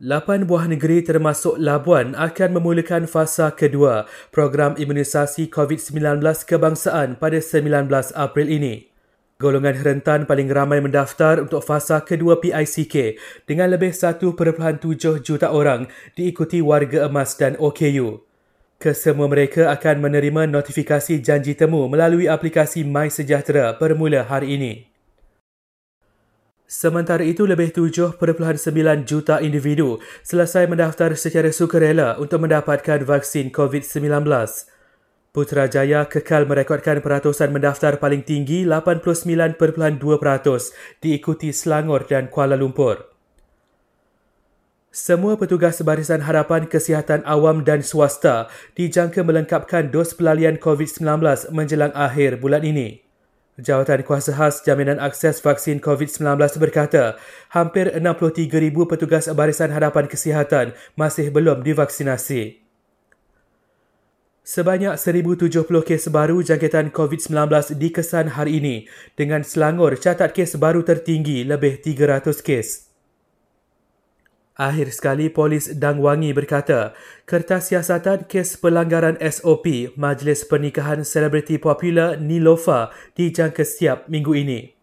Lapan buah negeri termasuk Labuan akan memulakan fasa kedua program imunisasi COVID-19 kebangsaan pada 19 April ini. Golongan rentan paling ramai mendaftar untuk fasa kedua PICK dengan lebih 1.7 juta orang diikuti warga emas dan OKU. Kesemua mereka akan menerima notifikasi janji temu melalui aplikasi My Sejahtera bermula hari ini. Sementara itu, lebih 7.9 juta individu selesai mendaftar secara sukarela untuk mendapatkan vaksin COVID-19. Putrajaya kekal merekodkan peratusan mendaftar paling tinggi 89.2% diikuti Selangor dan Kuala Lumpur. Semua petugas Barisan Harapan Kesihatan Awam dan Swasta dijangka melengkapkan dos pelalian COVID-19 menjelang akhir bulan ini. Jawatan Kuasa Khas Jaminan Akses Vaksin COVID-19 berkata, hampir 63,000 petugas Barisan Hadapan Kesihatan masih belum divaksinasi. Sebanyak 1,070 kes baru jangkitan COVID-19 dikesan hari ini dengan Selangor catat kes baru tertinggi lebih 300 kes. Akhir sekali, Polis Dang Wangi berkata, kertas siasatan kes pelanggaran SOP Majlis Pernikahan Selebriti Popular Nilofa dijangka siap minggu ini.